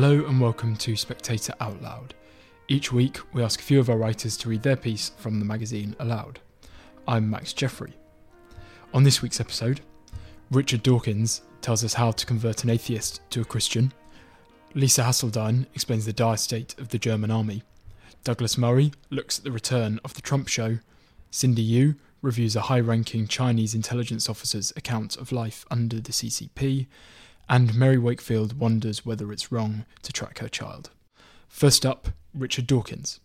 Hello and welcome to Spectator Out Loud. Each week, we ask a few of our writers to read their piece from the magazine aloud. I'm Max Jeffrey. On this week's episode, Richard Dawkins tells us how to convert an atheist to a Christian. Lisa Haseldine explains the dire state of the German army. Douglas Murray looks at the return of the Trump show. Cindy Yu reviews a high ranking Chinese intelligence officer's account of life under the CCP. And Mary Wakefield wonders whether it's wrong to track her child. First up, Richard Dawkins.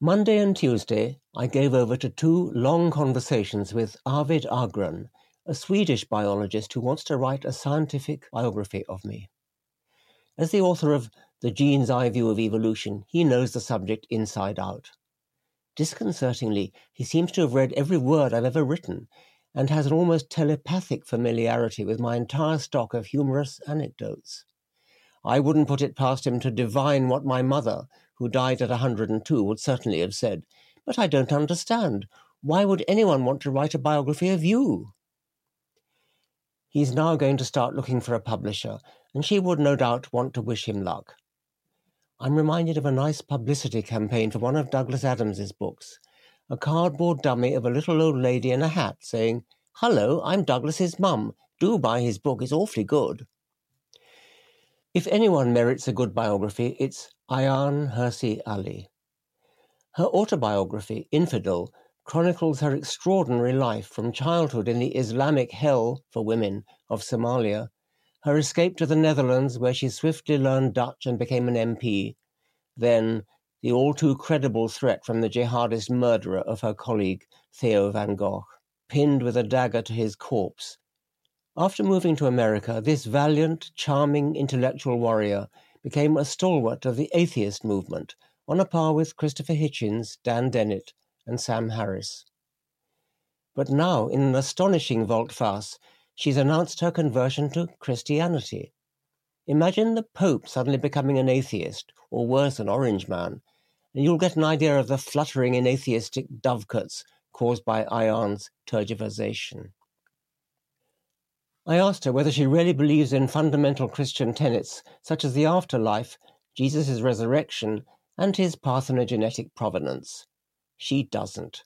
Monday and Tuesday, I gave over to two long conversations with Arvid Ågren, a Swedish biologist who wants to write a scientific biography of me. As the author of The Gene's Eye View of Evolution, he knows the subject inside out. Disconcertingly, he seems to have read every word I've ever written and has an almost telepathic familiarity with my entire stock of humorous anecdotes. I wouldn't put it past him to divine what my mother, who died at a 102, would certainly have said. But I don't understand. Why would anyone want to write a biography of you? He's now going to start looking for a publisher, and she would no doubt want to wish him luck. I'm reminded of a nice publicity campaign for one of Douglas Adams's books a cardboard dummy of a little old lady in a hat saying, Hello, I'm Douglas's mum. Do buy his book, it's awfully good. If anyone merits a good biography, it's Ayaan Hirsi Ali. Her autobiography, Infidel, chronicles her extraordinary life from childhood in the Islamic hell for women of Somalia, her escape to the Netherlands, where she swiftly learned Dutch and became an MP, then the all too credible threat from the jihadist murderer of her colleague Theo van Gogh, pinned with a dagger to his corpse. After moving to America, this valiant, charming intellectual warrior became a stalwart of the atheist movement, on a par with Christopher Hitchens, Dan Dennett, and Sam Harris. But now, in an astonishing volte-face, she's announced her conversion to Christianity. Imagine the Pope suddenly becoming an atheist, or worse, an orange man, you'll get an idea of the fluttering in atheistic dovecotes caused by Ayaan's tergiversation. I asked her whether she really believes in fundamental Christian tenets such as the afterlife, Jesus' resurrection, and his parthenogenetic provenance. She doesn't.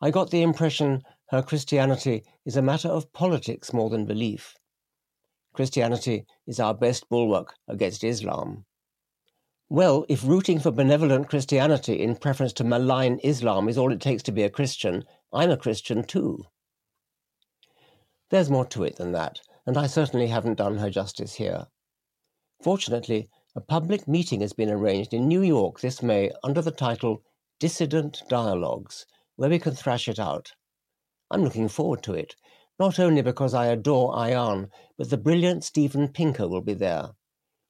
I got the impression her Christianity is a matter of politics more than belief. Christianity is our best bulwark against Islam. Well, if rooting for benevolent Christianity in preference to malign Islam is all it takes to be a Christian, I'm a Christian too. There's more to it than that, and I certainly haven't done her justice here. Fortunately, a public meeting has been arranged in New York this May under the title Dissident Dialogues, where we can thrash it out. I'm looking forward to it, not only because I adore Ayaan, but the brilliant Steven Pinker will be there.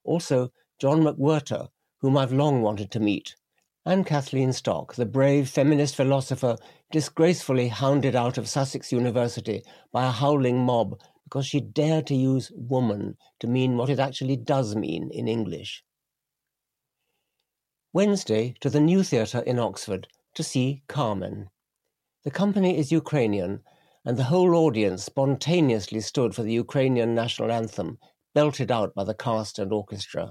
Also, John McWhorter, whom I've long wanted to meet, and Kathleen Stock, the brave feminist philosopher disgracefully hounded out of Sussex University by a howling mob because she dared to use woman to mean what it actually does mean in English. Wednesday to the New Theatre in Oxford to see Carmen. The company is Ukrainian, and the whole audience spontaneously stood for the Ukrainian national anthem, belted out by the cast and orchestra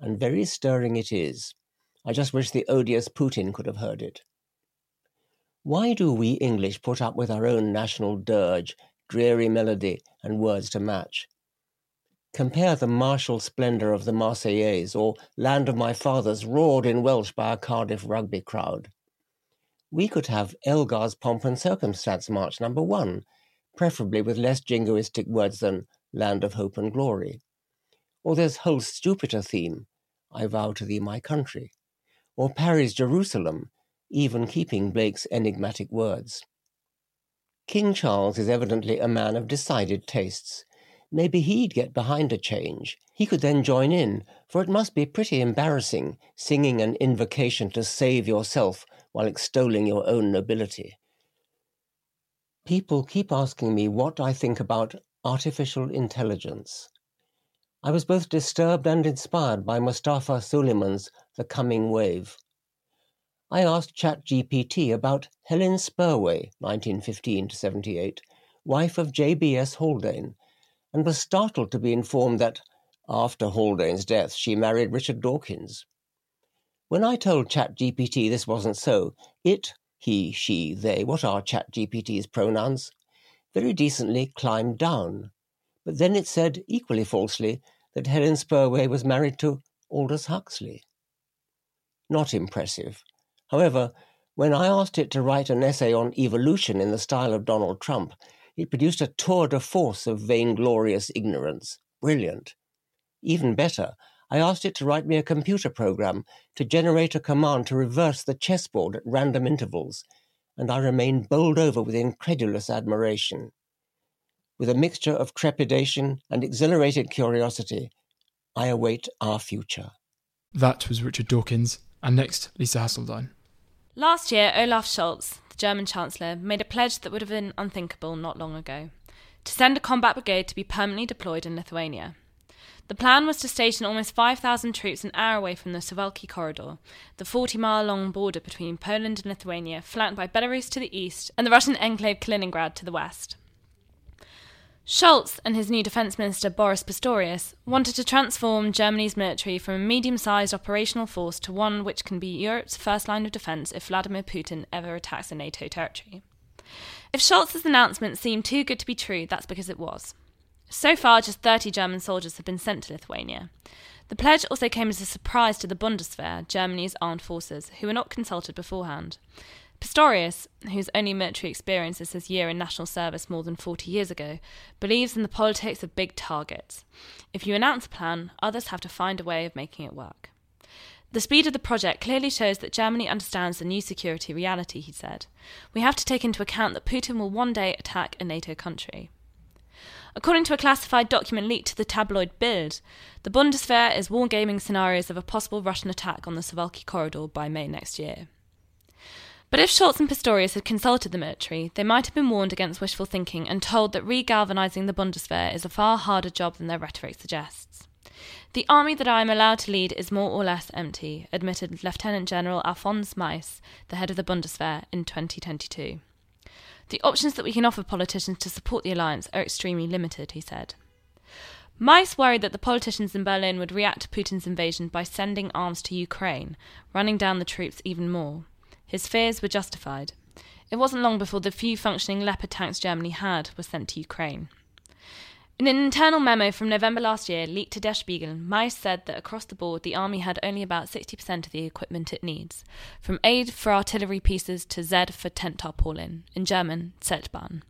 and very stirring it is. I just wish the odious Putin could have heard it. Why do we English put up with our own national dirge, dreary melody, and words to match? Compare the martial splendour of the Marseillaise or Land of My Fathers roared in Welsh by a Cardiff rugby crowd. We could have Elgar's Pomp and Circumstance March number one, preferably with less jingoistic words than Land of Hope and Glory. Or there's Holst's Jupiter theme, I vow to thee my country. Or Parry's Jerusalem, even keeping Blake's enigmatic words. King Charles is evidently a man of decided tastes. Maybe he'd get behind a change. He could then join in, for it must be pretty embarrassing singing an invocation to save yourself while extolling your own nobility. People keep asking me what I think about artificial intelligence. I was both disturbed and inspired by Mustafa Suleyman's The Coming Wave. I asked ChatGPT about Helen Spurway, 1915 78, wife of J.B.S. Haldane, and was startled to be informed that After Haldane's death, she married Richard Dawkins. When I told ChatGPT this wasn't so, it, he, she, they, what are ChatGPT's pronouns, very decently climbed down. But then it said, equally falsely, that Helen Spurway was married to Aldous Huxley. Not impressive. However, when I asked it to write an essay on evolution in the style of Donald Trump, it produced a tour de force of vainglorious ignorance. Brilliant. Even better, I asked it to write me a computer program to generate a command to reverse the chessboard at random intervals, and I remained bowled over with incredulous admiration. With a mixture of trepidation and exhilarated curiosity, I await our future. That was Richard Dawkins, and next, Lisa Haseldine. Last year, Olaf Scholz, the German Chancellor, made a pledge that would have been unthinkable not long ago to send a combat brigade to be permanently deployed in Lithuania. The plan was to station almost 5,000 troops an hour away from the Suwalki corridor, the 40 mile long border between Poland and Lithuania, flanked by Belarus to the east and the Russian enclave Kaliningrad to the west. Scholz and his new defence minister Boris Pistorius wanted to transform Germany's military from a medium sized operational force to one which can be Europe's first line of defence if Vladimir Putin ever attacks a NATO territory. If Scholz's announcement seemed too good to be true, that's because it was. So far, just 30 German soldiers have been sent to Lithuania. The pledge also came as a surprise to the Bundeswehr, Germany's armed forces, who were not consulted beforehand. Pistorius, whose only military experience is his year in national service more than 40 years ago, believes in the politics of big targets. If you announce a plan, others have to find a way of making it work. The speed of the project clearly shows that Germany understands the new security reality, he said. We have to take into account that Putin will one day attack a NATO country. According to a classified document leaked to the tabloid Bild, the Bundeswehr is wargaming scenarios of a possible Russian attack on the Suwalki corridor by May next year. But if Scholz and Pistorius had consulted the military, they might have been warned against wishful thinking and told that regalvanizing the Bundeswehr is a far harder job than their rhetoric suggests. The army that I am allowed to lead is more or less empty, admitted Lieutenant General Alfons Mais, the head of the Bundeswehr, in 2022. The options that we can offer politicians to support the alliance are extremely limited, he said. Mais worried that the politicians in Berlin would react to Putin's invasion by sending arms to Ukraine, running down the troops even more. His fears were justified. It wasn't long before the few functioning Leopard tanks Germany had were sent to Ukraine. In an internal memo from November last year, leaked to Der Spiegel, said that across the board the army had only about 60% of the equipment it needs, from aid for artillery pieces to Z for tent tarpaulin, in German, Zeltbahn.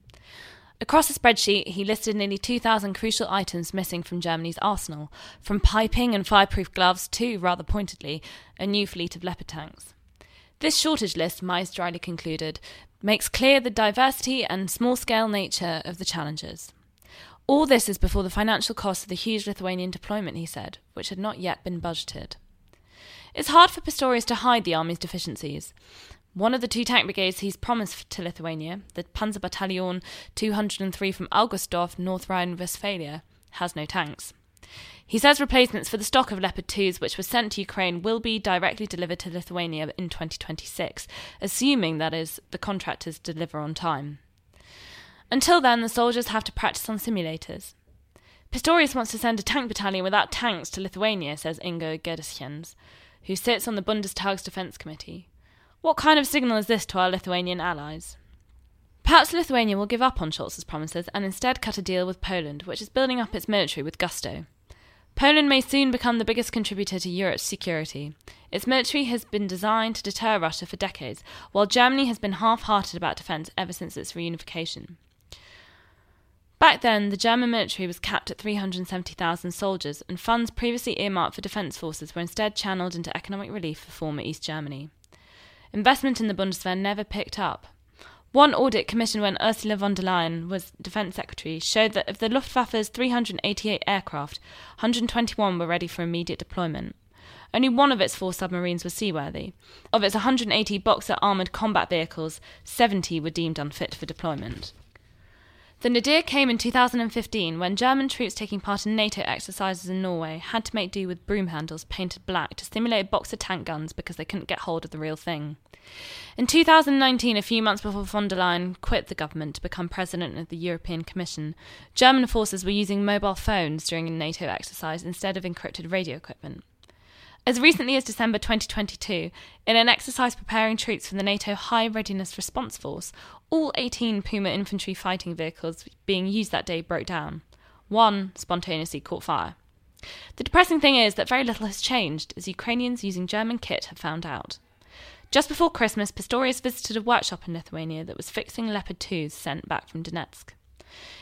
Across the spreadsheet, he listed nearly 2,000 crucial items missing from Germany's arsenal, from piping and fireproof gloves to, rather pointedly, a new fleet of Leopard tanks. This shortage list, Mais dryly concluded, makes clear the diversity and small scale nature of the challenges. All this is before the financial cost of the huge Lithuanian deployment, he said, which had not yet been budgeted. It's hard for Pistorius to hide the army's deficiencies. One of the two tank brigades he's promised to Lithuania, the Panzer Battalion 203 from Augustdorf, North Rhine Westphalia, has no tanks. He says replacements for the stock of Leopard 2s which were sent to Ukraine will be directly delivered to Lithuania in 2026, assuming, that is, the contractors deliver on time. Until then, the soldiers have to practice on simulators. Pistorius wants to send a tank battalion without tanks to Lithuania, says Ingo Gädechens, who sits on the Bundestag's Defence Committee. What kind of signal is this to our Lithuanian allies? Perhaps Lithuania will give up on Scholz's promises and instead cut a deal with Poland, which is building up its military with gusto. Poland may soon become the biggest contributor to Europe's security. Its military has been designed to deter Russia for decades, while Germany has been half hearted about defence ever since its reunification. Back then, the German military was capped at 370,000 soldiers, and funds previously earmarked for defence forces were instead channeled into economic relief for former East Germany. Investment in the Bundeswehr never picked up. One audit commissioned when Ursula von der Leyen was Defence Secretary showed that of the Luftwaffe's 388 aircraft, 121 were ready for immediate deployment. Only one of its four submarines was seaworthy. Of its 180 Boxer armoured combat vehicles, 70 were deemed unfit for deployment. The nadir came in 2015 when German troops taking part in NATO exercises in Norway had to make do with broom handles painted black to simulate Boxer tank guns because they couldn't get hold of the real thing. In 2019, a few months before von der Leyen quit the government to become president of the European Commission, German forces were using mobile phones during a NATO exercise instead of encrypted radio equipment. As recently as December 2022, in an exercise preparing troops for the NATO High Readiness Response Force, all 18 Puma infantry fighting vehicles being used that day broke down. One spontaneously caught fire. The depressing thing is that very little has changed, as Ukrainians using German kit have found out. Just before Christmas, Pistorius visited a workshop in Lithuania that was fixing Leopard 2s sent back from Donetsk.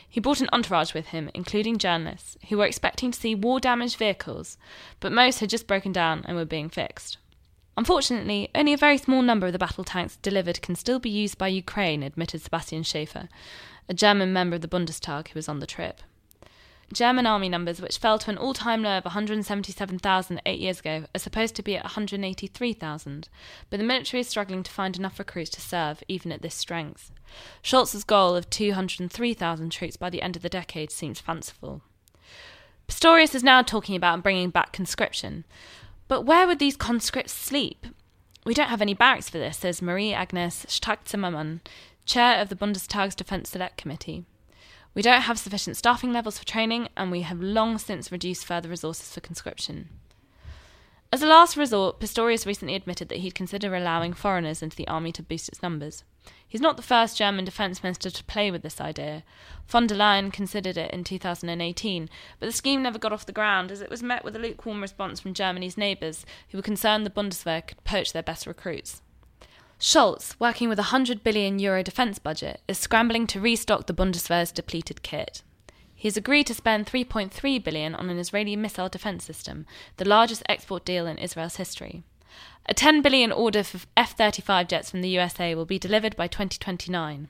He brought an entourage with him, including journalists, who were expecting to see war damaged vehicles, but most had just broken down and were being fixed. Unfortunately, only a very small number of the battle tanks delivered can still be used by Ukraine, admitted Sebastian Schaefer, a German member of the Bundestag who was on the trip. German army numbers, which fell to an all time low of 177,000 eight years ago, are supposed to be at 183,000, but the military is struggling to find enough recruits to serve even at this strength. Scholz's goal of 203,000 troops by the end of the decade seems fanciful. Pistorius is now talking about bringing back conscription. But where would these conscripts sleep? We don't have any barracks for this, says Marie Agnes Strack-Zimmermann, chair of the Bundestag's Defence Select Committee. We don't have sufficient staffing levels for training, and we have long since reduced further resources for conscription. As a last resort, Pistorius recently admitted that he'd consider allowing foreigners into the army to boost its numbers. He's not the first German defence minister to play with this idea. Von der Leyen considered it in 2018, but the scheme never got off the ground as it was met with a lukewarm response from Germany's neighbours, who were concerned the Bundeswehr could poach their best recruits. Scholz, working with a 100 billion euro defence budget, is scrambling to restock the Bundeswehr's depleted kit. He has agreed to spend 3.3 billion on an Israeli missile defence system, the largest export deal in Israel's history. A 10 billion order for F-35 jets from the USA will be delivered by 2029.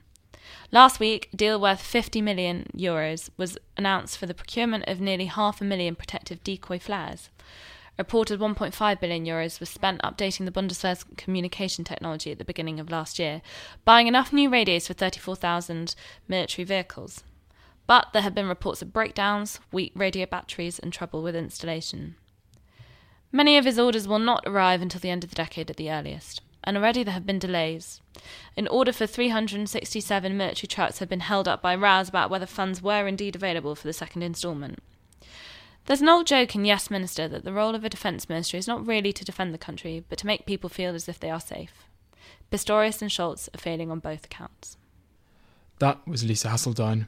Last week, a deal worth 50 million euros was announced for the procurement of nearly half a million protective decoy flares reported 1.5 billion euros was spent updating the Bundeswehr's communication technology at the beginning of last year, buying enough new radios for 34,000 military vehicles. But there have been reports of breakdowns, weak radio batteries, and trouble with installation. Many of his orders will not arrive until the end of the decade at the earliest, and already there have been delays. An order for 367 military trucks had been held up by rows about whether funds were indeed available for the second instalment. There's an old joke in Yes Minister that the role of a defence ministry is not really to defend the country, but to make people feel as if they are safe. Pistorius and Scholz are failing on both accounts. That was Lisa Haseldine,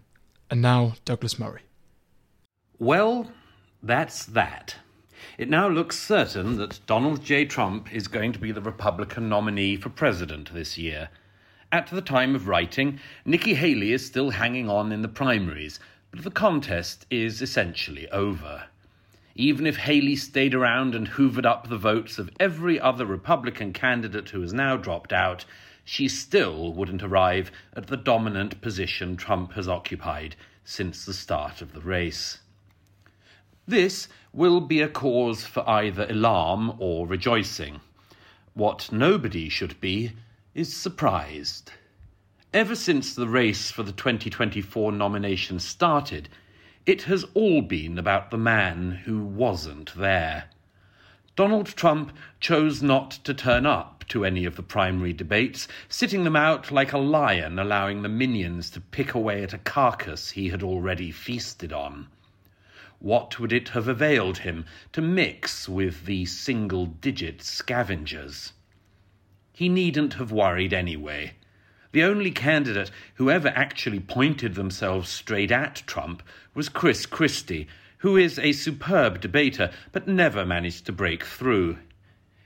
and now Douglas Murray. Well, that's that. It now looks certain that Donald J. Trump is going to be the Republican nominee for president this year. At the time of writing, Nikki Haley is still hanging on in the primaries, but the contest is essentially over. Even if Haley stayed around and hoovered up the votes of every other Republican candidate who has now dropped out, she still wouldn't arrive at the dominant position Trump has occupied since the start of the race. This will be a cause for either alarm or rejoicing. What nobody should be is surprised. Ever since the race for the 2024 nomination started, it has all been about the man who wasn't there. Donald Trump chose not to turn up to any of the primary debates, sitting them out like a lion, allowing the minions to pick away at a carcass he had already feasted on. What would it have availed him to mix with the single digit scavengers? He needn't have worried anyway. The only candidate who ever actually pointed themselves straight at Trump was Chris Christie, who is a superb debater but never managed to break through.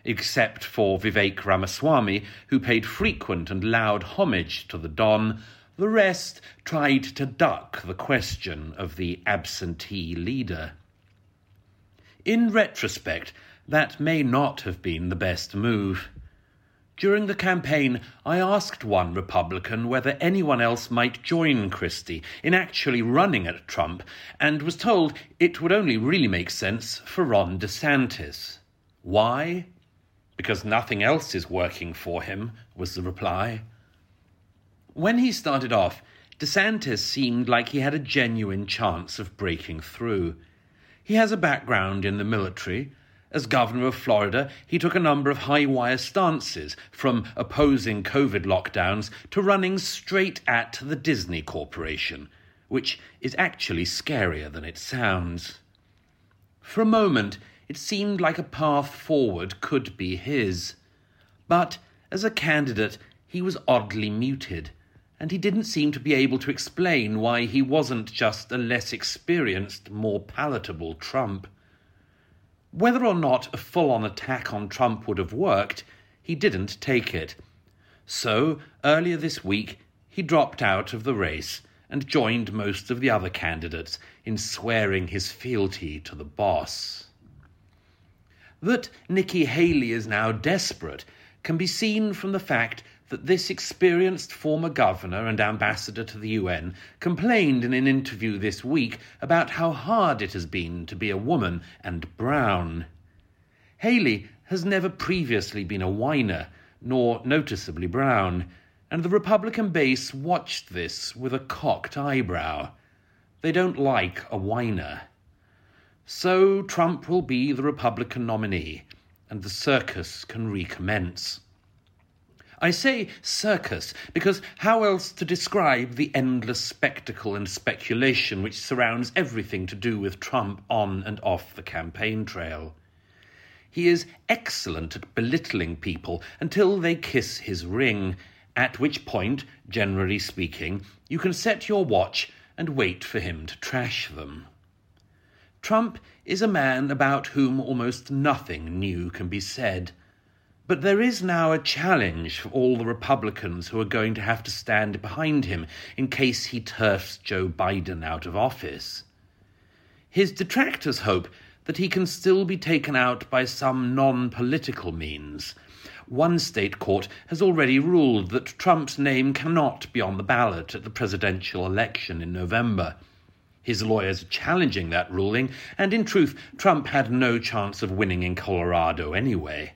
Except for Vivek Ramaswamy, who paid frequent and loud homage to the Don, the rest tried to duck the question of the absentee leader. In retrospect, that may not have been the best move. During the campaign, I asked one Republican whether anyone else might join Christie in actually running at Trump, and was told it would only really make sense for Ron DeSantis. Why? Because nothing else is working for him, was the reply. When he started off, DeSantis seemed like he had a genuine chance of breaking through. He has a background in the military. As governor of Florida, he took a number of high wire stances, from opposing COVID lockdowns to running straight at the Disney Corporation, which is actually scarier than it sounds. For a moment, it seemed like a path forward could be his. But as a candidate, he was oddly muted, and he didn't seem to be able to explain why he wasn't just a less experienced, more palatable Trump. Whether or not a full on attack on Trump would have worked, he didn't take it. So, earlier this week, he dropped out of the race and joined most of the other candidates in swearing his fealty to the boss. That Nikki Haley is now desperate can be seen from the fact that this experienced former governor and ambassador to the UN complained in an interview this week about how hard it has been to be a woman and brown. Haley has never previously been a whiner, nor noticeably brown, and the Republican base watched this with a cocked eyebrow. They don't like a whiner. So Trump will be the Republican nominee, and the circus can recommence. I say circus because how else to describe the endless spectacle and speculation which surrounds everything to do with Trump on and off the campaign trail? He is excellent at belittling people until they kiss his ring, at which point, generally speaking, you can set your watch and wait for him to trash them. Trump is a man about whom almost nothing new can be said. But there is now a challenge for all the Republicans who are going to have to stand behind him in case he turfs Joe Biden out of office. His detractors hope that he can still be taken out by some non political means. One state court has already ruled that Trump's name cannot be on the ballot at the presidential election in November. His lawyers are challenging that ruling, and in truth, Trump had no chance of winning in Colorado anyway.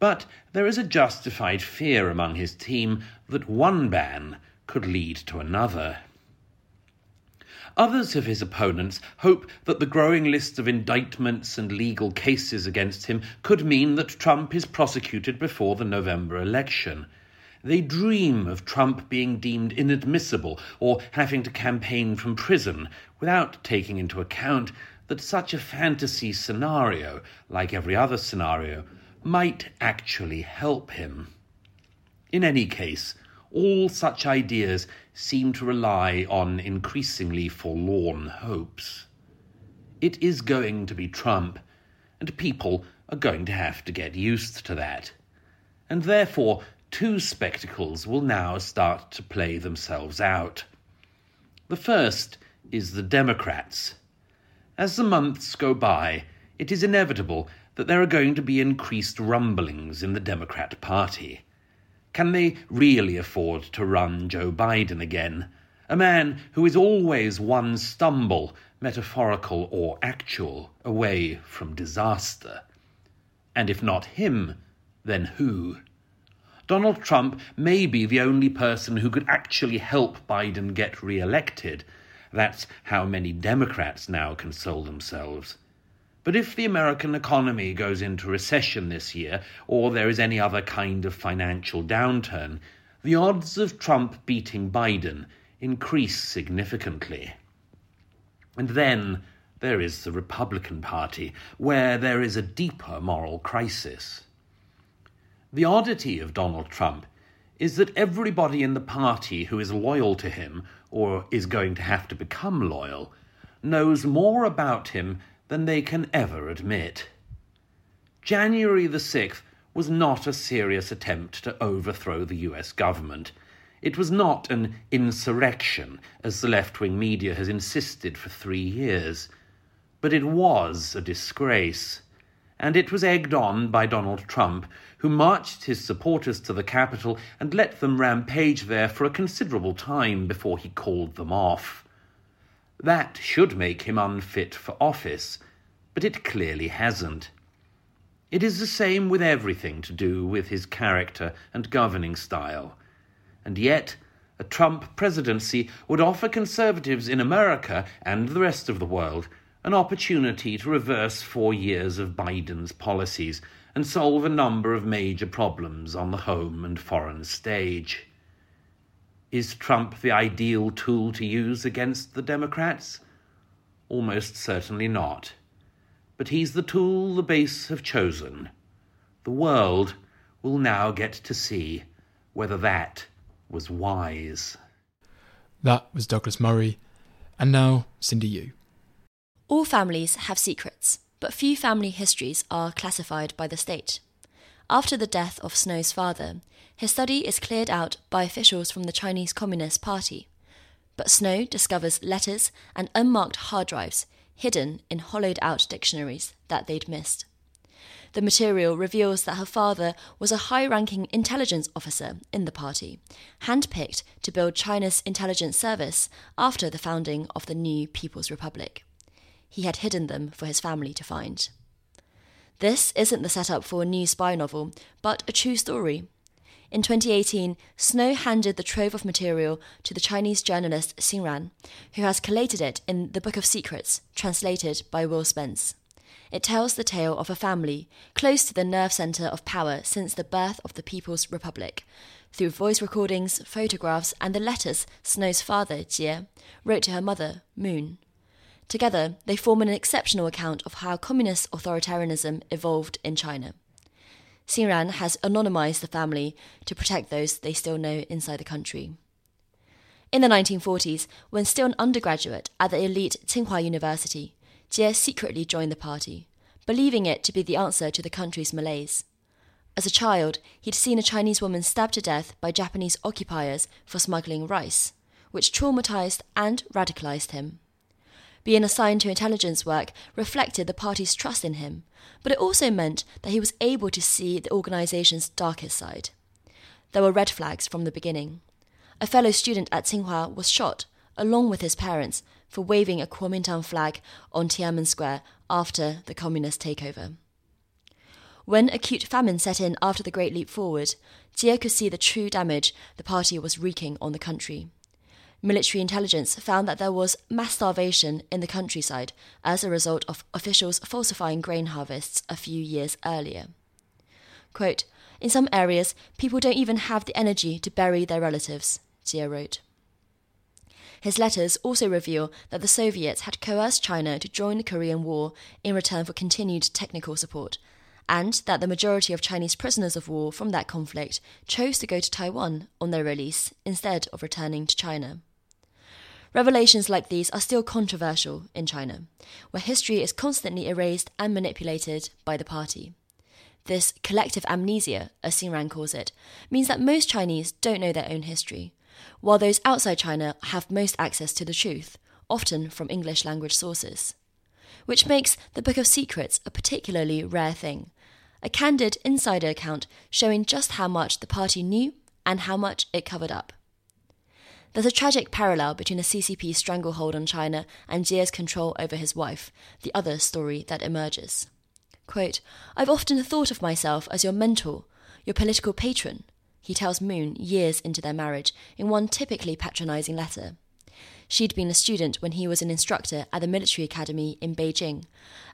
But there is a justified fear among his team that one ban could lead to another. Others of his opponents hope that the growing list of indictments and legal cases against him could mean that Trump is prosecuted before the November election. They dream of Trump being deemed inadmissible or having to campaign from prison without taking into account that such a fantasy scenario, like every other scenario, might actually help him. In any case, all such ideas seem to rely on increasingly forlorn hopes. It is going to be Trump, and people are going to have to get used to that. And therefore, two spectacles will now start to play themselves out. The first is the Democrats. As the months go by, it is inevitable that there are going to be increased rumblings in the Democrat Party. Can they really afford to run Joe Biden again? A man who is always one stumble, metaphorical or actual, away from disaster. And if not him, then who? Donald Trump may be the only person who could actually help Biden get re elected. That's how many Democrats now console themselves. But if the American economy goes into recession this year, or there is any other kind of financial downturn, the odds of Trump beating Biden increase significantly. And then there is the Republican Party, where there is a deeper moral crisis. The oddity of Donald Trump is that everybody in the party who is loyal to him, or is going to have to become loyal, knows more about him than they can ever admit. January the 6th was not a serious attempt to overthrow the US government. It was not an insurrection, as the left wing media has insisted for three years. But it was a disgrace. And it was egged on by Donald Trump, who marched his supporters to the Capitol and let them rampage there for a considerable time before he called them off. That should make him unfit for office, but it clearly hasn't. It is the same with everything to do with his character and governing style. And yet, a Trump presidency would offer conservatives in America and the rest of the world an opportunity to reverse four years of Biden's policies and solve a number of major problems on the home and foreign stage. Is Trump the ideal tool to use against the Democrats? Almost certainly not. But he's the tool the base have chosen. The world will now get to see whether that was wise. That was Douglas Murray. And now, Cindy Yu. All families have secrets, but few family histories are classified by the state. After the death of Snow's father, his study is cleared out by officials from the Chinese Communist Party. But Snow discovers letters and unmarked hard drives hidden in hollowed out dictionaries that they'd missed. The material reveals that her father was a high ranking intelligence officer in the party, handpicked to build China's intelligence service after the founding of the new People's Republic. He had hidden them for his family to find. This isn't the setup for a new spy novel, but a true story in 2018, Snow handed the trove of material to the Chinese journalist Xinran, who has collated it in The Book of Secrets, translated by Will Spence. It tells the tale of a family close to the nerve center of power since the birth of the People's Republic, through voice recordings, photographs, and the letters Snow's father, Jie, wrote to her mother, Moon. Together, they form an exceptional account of how communist authoritarianism evolved in China. Xinran has anonymized the family to protect those they still know inside the country. In the 1940s, when still an undergraduate at the elite Tsinghua University, Jie secretly joined the party, believing it to be the answer to the country's malaise. As a child, he'd seen a Chinese woman stabbed to death by Japanese occupiers for smuggling rice, which traumatized and radicalized him. Being assigned to intelligence work reflected the party's trust in him, but it also meant that he was able to see the organization's darkest side. There were red flags from the beginning. A fellow student at Tsinghua was shot, along with his parents, for waving a Kuomintang flag on Tiananmen Square after the communist takeover. When acute famine set in after the Great Leap Forward, Jie could see the true damage the party was wreaking on the country military intelligence found that there was mass starvation in the countryside as a result of officials falsifying grain harvests a few years earlier. Quote, in some areas, people don't even have the energy to bury their relatives, Jie wrote. His letters also reveal that the Soviets had coerced China to join the Korean War in return for continued technical support, and that the majority of Chinese prisoners of war from that conflict chose to go to Taiwan on their release instead of returning to China. Revelations like these are still controversial in China, where history is constantly erased and manipulated by the party. This collective amnesia, as Xinran calls it, means that most Chinese don't know their own history, while those outside China have most access to the truth, often from English language sources. Which makes the Book of Secrets a particularly rare thing, a candid insider account showing just how much the party knew and how much it covered up. There's a tragic parallel between the CCP's stranglehold on China and Jie's control over his wife, the other story that emerges. Quote, I've often thought of myself as your mentor, your political patron, he tells Moon years into their marriage in one typically patronizing letter. She'd been a student when he was an instructor at the military academy in Beijing,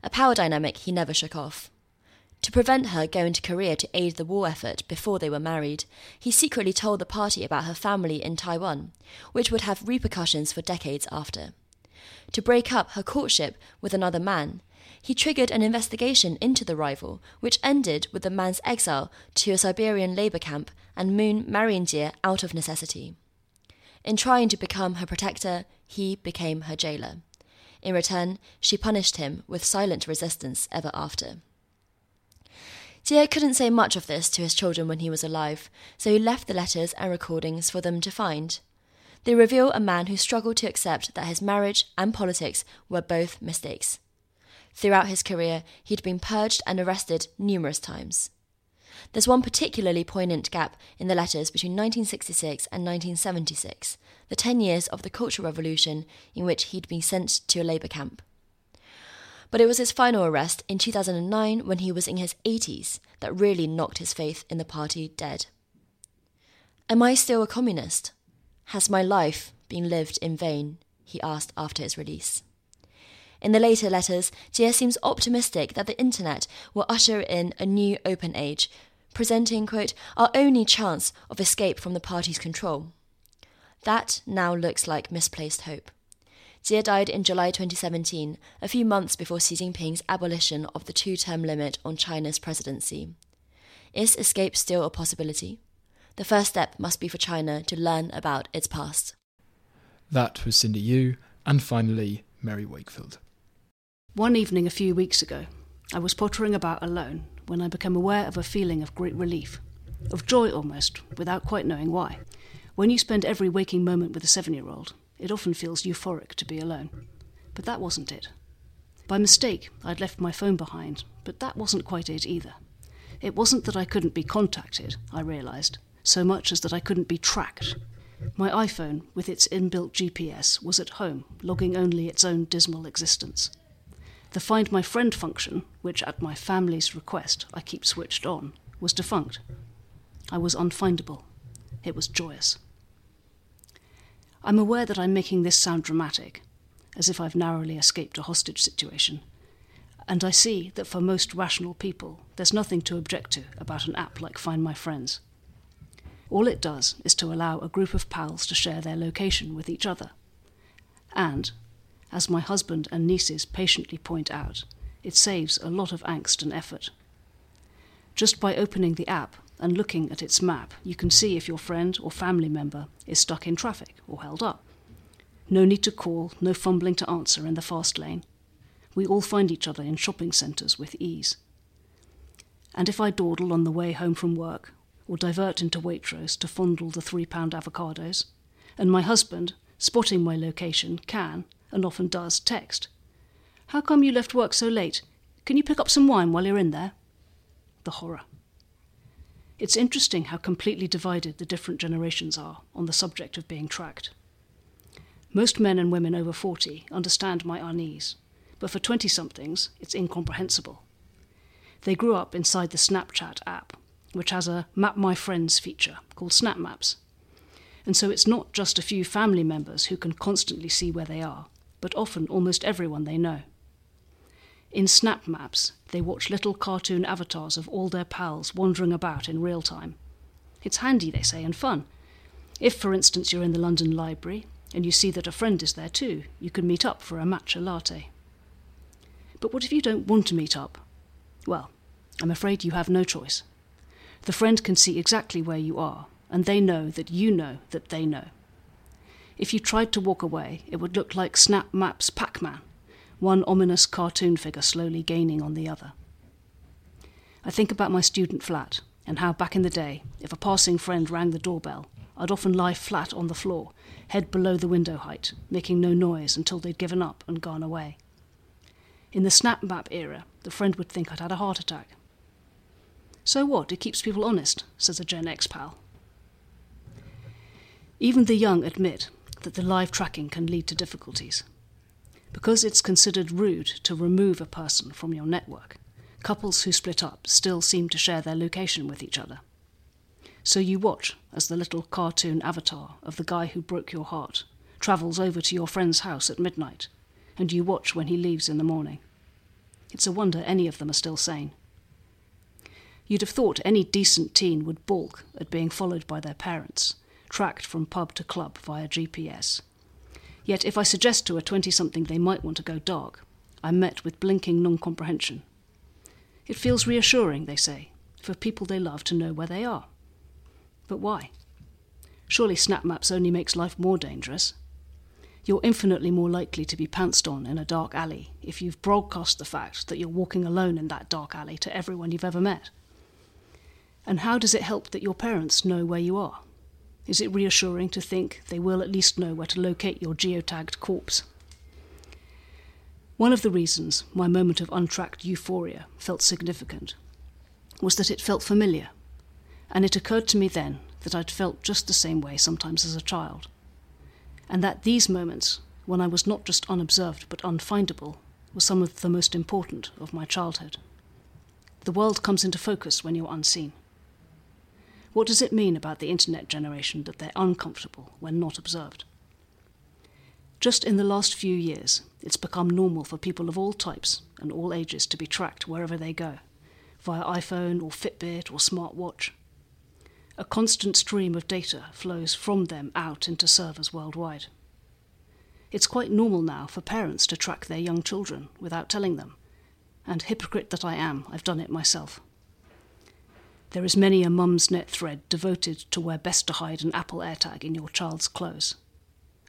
a power dynamic he never shook off. To prevent her going to Korea to aid the war effort before they were married, he secretly told the party about her family in Taiwan, which would have repercussions for decades after. To break up her courtship with another man, he triggered an investigation into the rival, which ended with the man's exile to a Siberian labor camp and Moon marrying Jie out of necessity. In trying to become her protector, he became her jailer. In return, she punished him with silent resistance ever after. Jie couldn't say much of this to his children when he was alive, so he left the letters and recordings for them to find. They reveal a man who struggled to accept that his marriage and politics were both mistakes. Throughout his career, he'd been purged and arrested numerous times. There's one particularly poignant gap in the letters between 1966 and 1976, the 10 years of the Cultural Revolution in which he'd been sent to a labour camp. But it was his final arrest in 2009 when he was in his 80s that really knocked his faith in the party dead. Am I still a communist? Has my life been lived in vain? he asked after his release. In the later letters, Jie seems optimistic that the internet will usher in a new open age, presenting, quote, our only chance of escape from the party's control. That now looks like misplaced hope. Jie died in July 2017, a few months before Xi Jinping's abolition of the two term limit on China's presidency. Is escape still a possibility? The first step must be for China to learn about its past. That was Cindy Yu, and finally, Mary Wakefield. One evening a few weeks ago, I was pottering about alone when I became aware of a feeling of great relief, of joy almost, without quite knowing why. When you spend every waking moment with a seven year old, it often feels euphoric to be alone. But that wasn't it. By mistake, I'd left my phone behind, but that wasn't quite it either. It wasn't that I couldn't be contacted, I realised, so much as that I couldn't be tracked. My iPhone, with its inbuilt GPS, was at home, logging only its own dismal existence. The Find My Friend function, which at my family's request I keep switched on, was defunct. I was unfindable. It was joyous. I'm aware that I'm making this sound dramatic, as if I've narrowly escaped a hostage situation. And I see that for most rational people, there's nothing to object to about an app like Find My Friends. All it does is to allow a group of pals to share their location with each other. And, as my husband and nieces patiently point out, it saves a lot of angst and effort. Just by opening the app and looking at its map, you can see if your friend or family member is stuck in traffic or held up. No need to call, no fumbling to answer in the fast lane. We all find each other in shopping centres with ease. And if I dawdle on the way home from work, or divert into Waitrose to fondle the three pound avocados, and my husband, spotting my location, can, and often does, text. How come you left work so late? Can you pick up some wine while you're in there? The horror. It's interesting how completely divided the different generations are on the subject of being tracked. Most men and women over 40 understand my unease, but for 20 somethings, it's incomprehensible. They grew up inside the Snapchat app, which has a Map My Friends feature called Snap Maps. And so it's not just a few family members who can constantly see where they are, but often almost everyone they know. In Snap Maps, they watch little cartoon avatars of all their pals wandering about in real time. It's handy, they say, and fun. If, for instance, you're in the London Library and you see that a friend is there too, you can meet up for a matcha latte. But what if you don't want to meet up? Well, I'm afraid you have no choice. The friend can see exactly where you are, and they know that you know that they know. If you tried to walk away, it would look like Snap Maps Pac Man one ominous cartoon figure slowly gaining on the other. I think about my student flat and how back in the day, if a passing friend rang the doorbell, I'd often lie flat on the floor, head below the window height, making no noise until they'd given up and gone away. In the snap map era, the friend would think I'd had a heart attack. So what? It keeps people honest, says a Gen X pal. Even the young admit that the live tracking can lead to difficulties. Because it's considered rude to remove a person from your network, couples who split up still seem to share their location with each other. So you watch as the little cartoon avatar of the guy who broke your heart travels over to your friend's house at midnight, and you watch when he leaves in the morning. It's a wonder any of them are still sane. You'd have thought any decent teen would balk at being followed by their parents, tracked from pub to club via GPS, Yet if I suggest to a 20 something they might want to go dark, I'm met with blinking non comprehension. It feels reassuring, they say, for people they love to know where they are. But why? Surely Snap Maps only makes life more dangerous. You're infinitely more likely to be pounced on in a dark alley if you've broadcast the fact that you're walking alone in that dark alley to everyone you've ever met. And how does it help that your parents know where you are? Is it reassuring to think they will at least know where to locate your geotagged corpse? One of the reasons my moment of untracked euphoria felt significant was that it felt familiar, and it occurred to me then that I'd felt just the same way sometimes as a child, and that these moments, when I was not just unobserved but unfindable, were some of the most important of my childhood. The world comes into focus when you're unseen. What does it mean about the internet generation that they're uncomfortable when not observed? Just in the last few years, it's become normal for people of all types and all ages to be tracked wherever they go, via iPhone or Fitbit or smartwatch. A constant stream of data flows from them out into servers worldwide. It's quite normal now for parents to track their young children without telling them, and hypocrite that I am, I've done it myself. There is many a Mumsnet thread devoted to where best to hide an Apple AirTag in your child's clothes.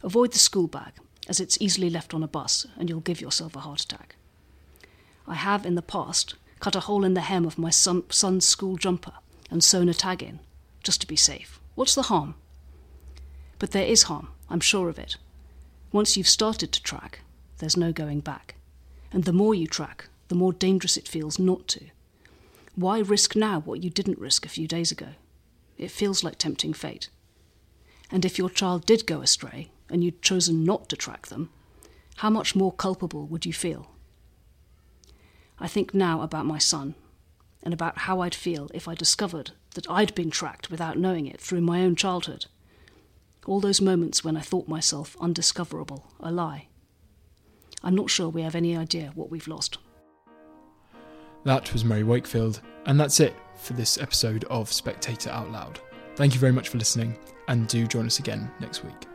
Avoid the school bag, as it's easily left on a bus and you'll give yourself a heart attack. I have in the past cut a hole in the hem of my son, son's school jumper and sewn a tag in, just to be safe. What's the harm? But there is harm, I'm sure of it. Once you've started to track, there's no going back. And the more you track, the more dangerous it feels not to. Why risk now what you didn't risk a few days ago? It feels like tempting fate. And if your child did go astray and you'd chosen not to track them, how much more culpable would you feel? I think now about my son and about how I'd feel if I discovered that I'd been tracked without knowing it through my own childhood. All those moments when I thought myself undiscoverable, a lie. I'm not sure we have any idea what we've lost. That was Mary Wakefield, and that's it for this episode of Spectator Out Loud. Thank you very much for listening, and do join us again next week.